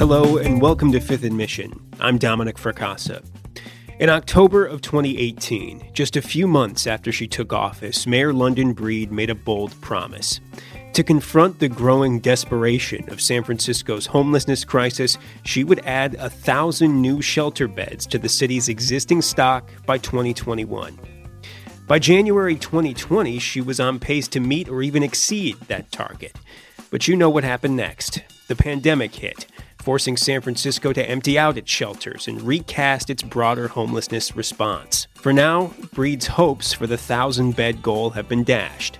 Hello and welcome to Fifth and Mission. I'm Dominic Fracassa. In October of 2018, just a few months after she took office, Mayor London Breed made a bold promise. To confront the growing desperation of San Francisco's homelessness crisis, she would add a thousand new shelter beds to the city's existing stock by 2021. By January 2020, she was on pace to meet or even exceed that target. But you know what happened next. The pandemic hit, forcing San Francisco to empty out its shelters and recast its broader homelessness response. For now, Breed's hopes for the thousand bed goal have been dashed.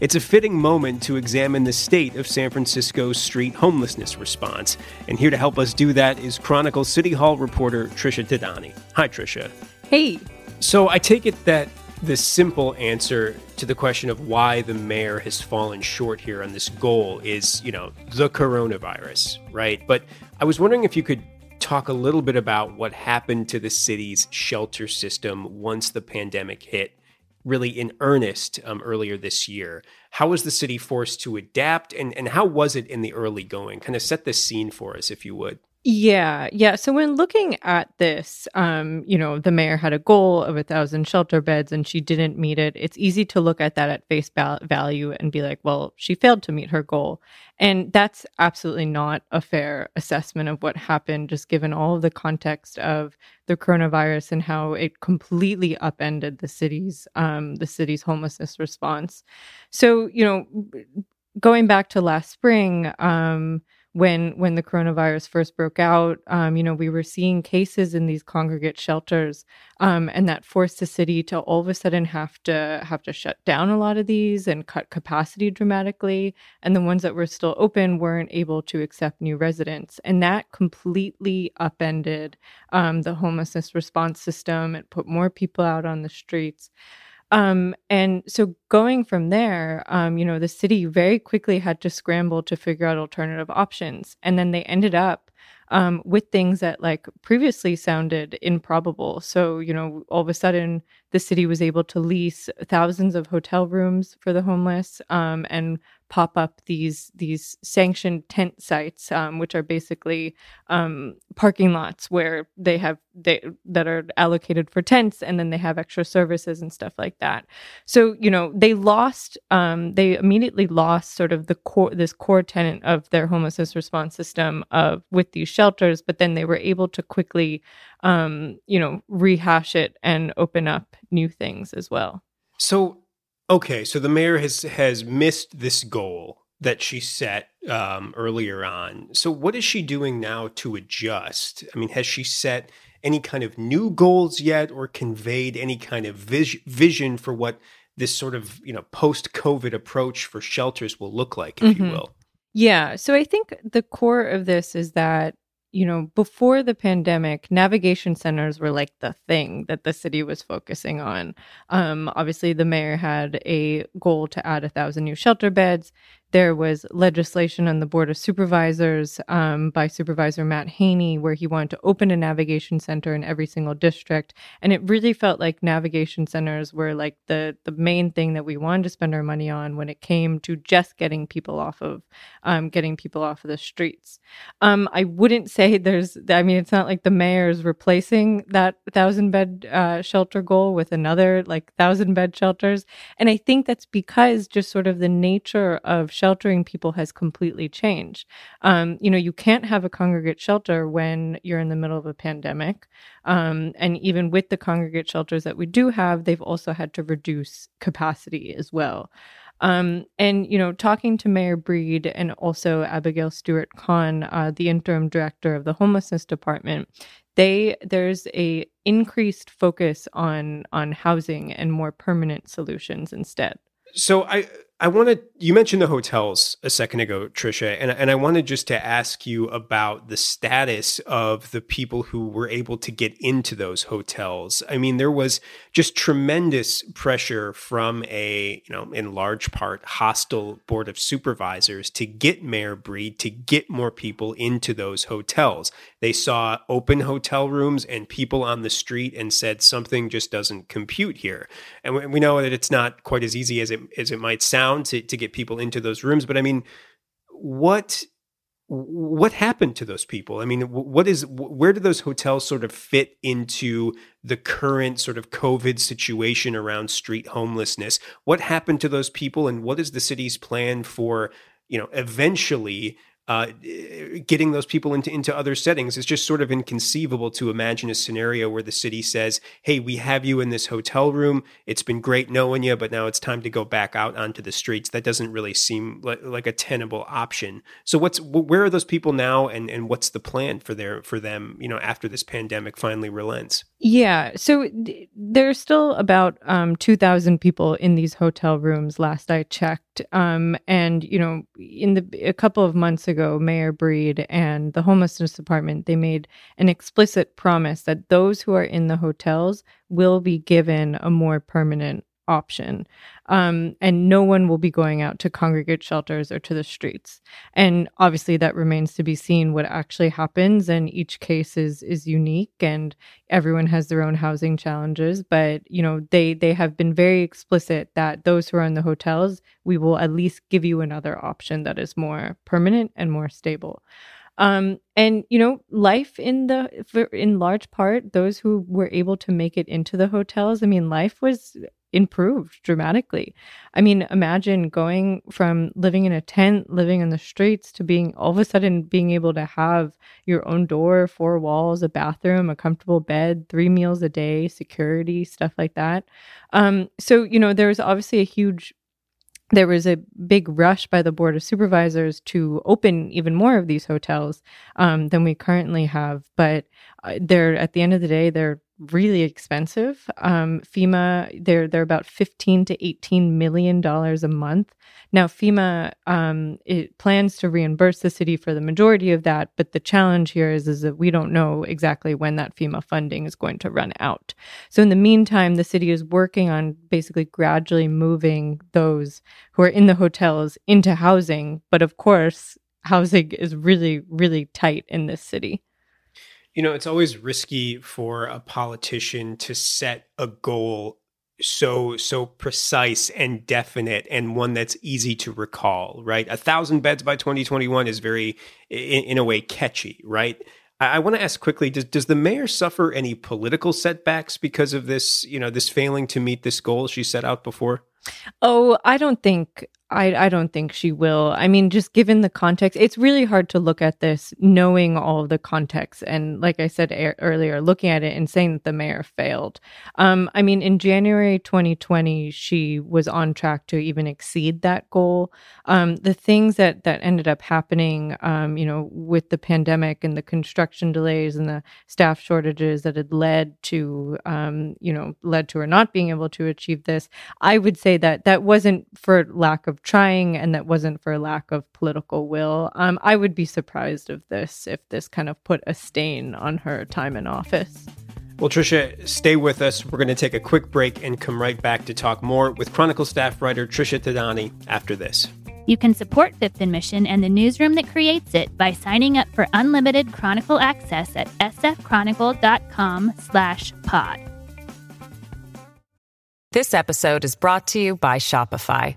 It's a fitting moment to examine the state of San Francisco's street homelessness response. And here to help us do that is Chronicle City Hall reporter Trisha Thadani. Hi, Trisha. Hey. So I take it that the simple answer to the question of why the mayor has fallen short here on this goal is, you know, the coronavirus, right? But I was wondering if you could talk a little bit about what happened to the city's shelter system once the pandemic hit really in earnest um, earlier this year. How was the city forced to adapt and, and how was it in the early going? Kind of set the scene for us, if you would. Yeah, yeah. So when looking at this, um, you know, the mayor had a goal of a thousand shelter beds and she didn't meet it. It's easy to look at that at face value and be like, well, she failed to meet her goal. And that's absolutely not a fair assessment of what happened, just given all of the context of the coronavirus and how it completely upended the city's um, the city's homelessness response. So, you know, going back to last spring, um, when when the coronavirus first broke out um, you know we were seeing cases in these congregate shelters um, and that forced the city to all of a sudden have to have to shut down a lot of these and cut capacity dramatically. And the ones that were still open weren't able to accept new residents. And that completely upended um, the homelessness response system. It put more people out on the streets um, and so going from there, um, you know, the city very quickly had to scramble to figure out alternative options. And then they ended up um, with things that like previously sounded improbable. So, you know, all of a sudden the city was able to lease thousands of hotel rooms for the homeless um, and pop up these these sanctioned tent sites, um, which are basically um, parking lots where they have they that are allocated for tents, and then they have extra services and stuff like that. So you know they lost, um, they immediately lost sort of the core this core tenant of their homelessness response system of with these shelters, but then they were able to quickly, um, you know, rehash it and open up new things as well. So Okay, so the mayor has has missed this goal that she set um, earlier on. So what is she doing now to adjust? I mean, has she set any kind of new goals yet, or conveyed any kind of vis- vision for what this sort of you know post COVID approach for shelters will look like, if mm-hmm. you will? Yeah. So I think the core of this is that you know, before the pandemic, navigation centers were like the thing that the city was focusing on. Um, obviously, the mayor had a goal to add a thousand new shelter beds. There was legislation on the Board of Supervisors um, by Supervisor Matt Haney where he wanted to open a navigation center in every single district. And it really felt like navigation centers were like the, the main thing that we wanted to spend our money on when it came to just getting people off of um, getting people off of the streets. Um, I wouldn't say there's, I mean, it's not like the mayor is replacing that thousand bed uh, shelter goal with another like thousand bed shelters. And I think that's because just sort of the nature of sheltering people has completely changed. Um, you know, you can't have a congregate shelter when you're in the middle of a pandemic. Um, and even with the congregate shelters that we do have, they've also had to reduce capacity as well. Um, and you know, talking to Mayor Breed and also Abigail Stewart Kahn, uh, the interim director of the homelessness department, they there's a increased focus on on housing and more permanent solutions instead. So I I wanted you mentioned the hotels a second ago, Trisha, and and I wanted just to ask you about the status of the people who were able to get into those hotels. I mean, there was just tremendous pressure from a you know in large part hostile board of supervisors to get Mayor Breed to get more people into those hotels. They saw open hotel rooms and people on the street and said something just doesn't compute here. And we know that it's not quite as easy as it as it might sound to, to get people into those rooms. But I mean, what what happened to those people? I mean, what is where do those hotels sort of fit into the current sort of COVID situation around street homelessness? What happened to those people, and what is the city's plan for you know eventually uh, getting those people into into other settings is just sort of inconceivable to imagine a scenario where the city says, "Hey, we have you in this hotel room. It's been great knowing you, but now it's time to go back out onto the streets." That doesn't really seem like, like a tenable option. So, what's where are those people now, and and what's the plan for their for them? You know, after this pandemic finally relents. Yeah, so there's still about um, two thousand people in these hotel rooms. Last I checked, um, and you know, in the a couple of months ago, Mayor Breed and the homelessness department they made an explicit promise that those who are in the hotels will be given a more permanent option. Um, and no one will be going out to congregate shelters or to the streets. And obviously, that remains to be seen what actually happens. And each case is is unique, and everyone has their own housing challenges. But you know, they they have been very explicit that those who are in the hotels, we will at least give you another option that is more permanent and more stable. Um, and you know, life in the in large part, those who were able to make it into the hotels. I mean, life was improved dramatically. I mean, imagine going from living in a tent, living in the streets, to being all of a sudden being able to have your own door, four walls, a bathroom, a comfortable bed, three meals a day, security, stuff like that. Um, so you know, there was obviously a huge there was a big rush by the board of supervisors to open even more of these hotels um, than we currently have. But uh, they're at the end of the day, they're really expensive. Um, FEMA, they're they're about fifteen to eighteen million dollars a month. Now, FEMA um, it plans to reimburse the city for the majority of that, but the challenge here is is that we don't know exactly when that FEMA funding is going to run out. So, in the meantime, the city is working on basically gradually moving those who are in the hotels into housing. But of course, housing is really really tight in this city. You know, it's always risky for a politician to set a goal so so precise and definite and one that's easy to recall right? A thousand beds by 2021 is very in, in a way catchy right? I, I want to ask quickly does, does the mayor suffer any political setbacks because of this you know this failing to meet this goal she set out before? Oh, I don't think I, I don't think she will. I mean, just given the context, it's really hard to look at this knowing all the context. And like I said earlier, looking at it and saying that the mayor failed. Um, I mean, in January 2020, she was on track to even exceed that goal. Um, the things that that ended up happening, um, you know, with the pandemic and the construction delays and the staff shortages that had led to, um, you know, led to her not being able to achieve this, I would say that that wasn't for lack of trying and that wasn't for lack of political will. Um, I would be surprised of this if this kind of put a stain on her time in office. Well, Trisha, stay with us. We're going to take a quick break and come right back to talk more with Chronicle staff writer Trisha Thadani after this. You can support Fifth and Mission and the newsroom that creates it by signing up for unlimited Chronicle access at sfchronicle.com slash pod. This episode is brought to you by Shopify.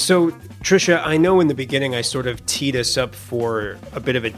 So, Trisha, I know in the beginning I sort of teed us up for a bit of a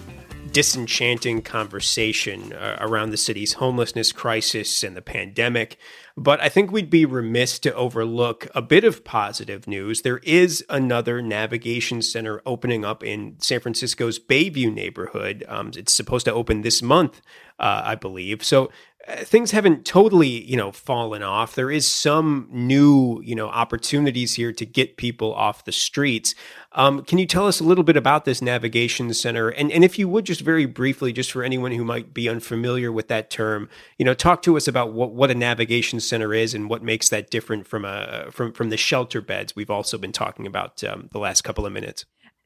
disenchanting conversation uh, around the city's homelessness crisis and the pandemic. But I think we'd be remiss to overlook a bit of positive news. There is another navigation center opening up in San Francisco's Bayview neighborhood. Um, it's supposed to open this month, uh, I believe. So things haven't totally, you know, fallen off. There is some new, you know, opportunities here to get people off the streets. Um, can you tell us a little bit about this navigation center? And and if you would just very briefly, just for anyone who might be unfamiliar with that term, you know, talk to us about what, what a navigation center is and what makes that different from a from from the shelter beds we've also been talking about um, the last couple of minutes.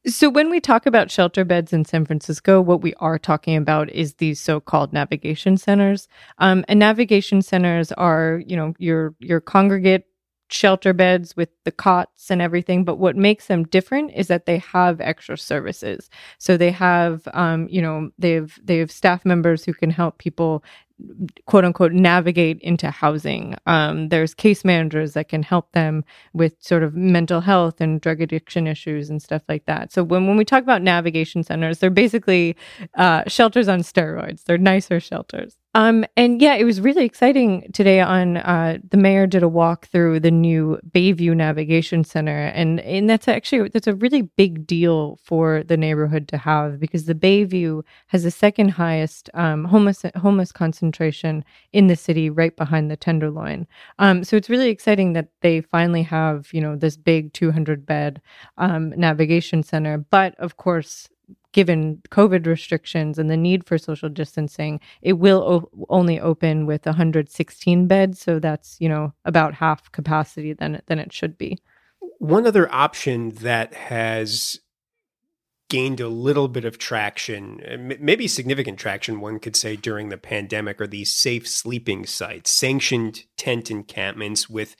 So, when we talk about shelter beds in San Francisco, what we are talking about is these so-called navigation centers. Um, and navigation centers are, you know, your your congregate shelter beds with the cots and everything. But what makes them different is that they have extra services. So they have, um, you know, they've they have staff members who can help people quote unquote navigate into housing. Um, there's case managers that can help them with sort of mental health and drug addiction issues and stuff like that. So when, when we talk about navigation centers, they're basically uh, shelters on steroids. They're nicer shelters. Um, and yeah, it was really exciting today. On uh, the mayor did a walk through the new Bayview Navigation Center, and and that's actually that's a really big deal for the neighborhood to have because the Bayview has the second highest um, homeless homeless concentration in the city, right behind the Tenderloin. Um, so it's really exciting that they finally have you know this big 200 bed um, navigation center. But of course, given COVID restrictions and the need for social distancing, it will o- only open with 116 beds. So that's, you know, about half capacity than, than it should be. One other option that has gained a little bit of traction, maybe significant traction, one could say, during the pandemic, are these safe sleeping sites, sanctioned tent encampments with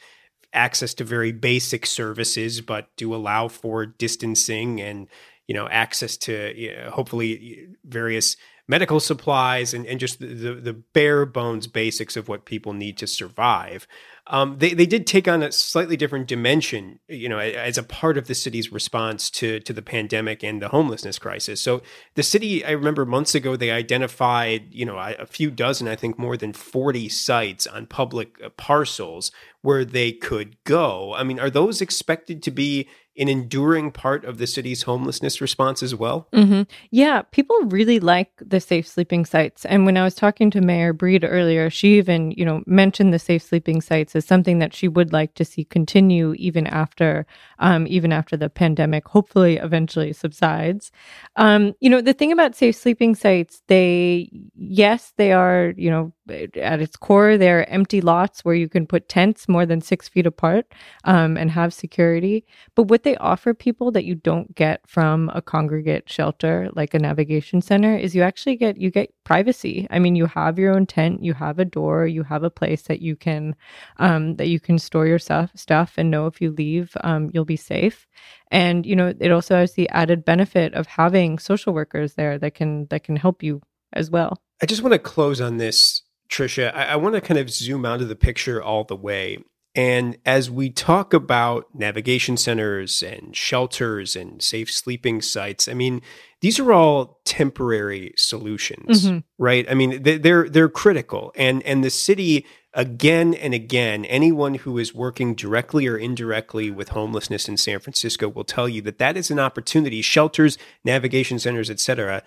access to very basic services, but do allow for distancing and you know access to you know, hopefully various medical supplies and, and just the, the, the, bare bones basics of what people need to survive. Um, they, they did take on a slightly different dimension, you know, as a part of the city's response to, to the pandemic and the homelessness crisis. So the city, I remember months ago, they identified, you know, a few dozen, I think more than 40 sites on public uh, parcels where they could go. I mean, are those expected to be an enduring part of the city's homelessness response as well. Mm-hmm. Yeah, people really like the safe sleeping sites. And when I was talking to Mayor Breed earlier, she even, you know, mentioned the safe sleeping sites as something that she would like to see continue even after, um, even after the pandemic, hopefully eventually subsides. Um, you know, the thing about safe sleeping sites, they, yes, they are, you know, at its core, they're empty lots where you can put tents more than six feet apart um, and have security. But what they offer people that you don't get from a congregate shelter, like a navigation center, is you actually get you get privacy. I mean, you have your own tent, you have a door, you have a place that you can um, that you can store your stuff stuff and know if you leave, um, you'll be safe. And you know, it also has the added benefit of having social workers there that can that can help you as well. I just want to close on this Trisha, I, I want to kind of zoom out of the picture all the way. And as we talk about navigation centers and shelters and safe sleeping sites, I mean, these are all temporary solutions, mm-hmm. right? I mean, they're they're critical, and and the city again and again, anyone who is working directly or indirectly with homelessness in San Francisco will tell you that that is an opportunity. Shelters, navigation centers, etc.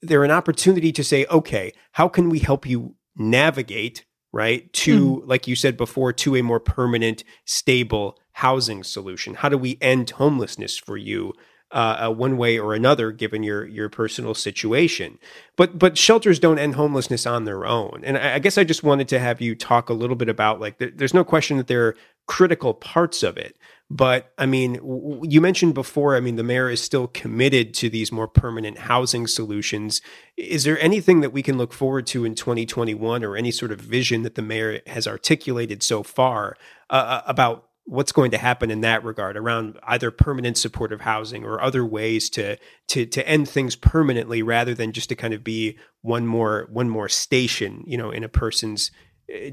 They're an opportunity to say, okay, how can we help you navigate right to mm. like you said before to a more permanent stable housing solution. How do we end homelessness for you uh, uh, one way or another given your your personal situation? But but shelters don't end homelessness on their own. And I, I guess i just wanted to have you talk a little bit about like there's no question that there are critical parts of it but I mean, you mentioned before, I mean, the mayor is still committed to these more permanent housing solutions. Is there anything that we can look forward to in 2021 or any sort of vision that the mayor has articulated so far uh, uh, about what's going to happen in that regard around either permanent supportive housing or other ways to to to end things permanently rather than just to kind of be one more one more station, you know, in a person's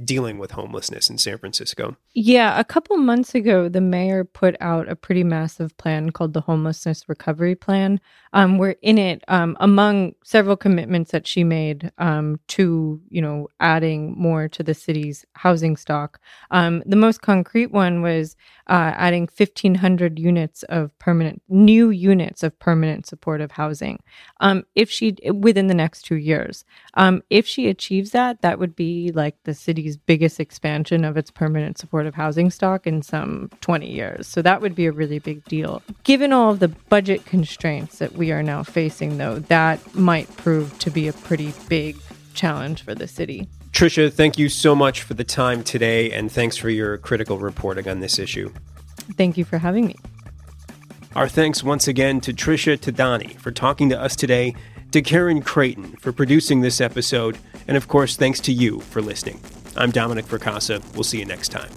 dealing with homelessness in San Francisco. Yeah, a couple months ago, the mayor put out a pretty massive plan called the Homelessness Recovery Plan. Um, where in it, um, among several commitments that she made um, to, you know, adding more to the city's housing stock, um, the most concrete one was uh, adding 1,500 units of permanent, new units of permanent supportive housing. Um, if she within the next two years, um, if she achieves that, that would be like the city's biggest expansion of its permanent supportive housing stock in some 20 years. So that would be a really big deal. Given all of the budget constraints that we are now facing, though, that might prove to be a pretty big challenge for the city. Trisha, thank you so much for the time today, and thanks for your critical reporting on this issue. Thank you for having me. Our thanks once again to Trisha Thadani for talking to us today, to Karen Creighton for producing this episode, and of course, thanks to you for listening. I'm Dominic Fracassa. We'll see you next time.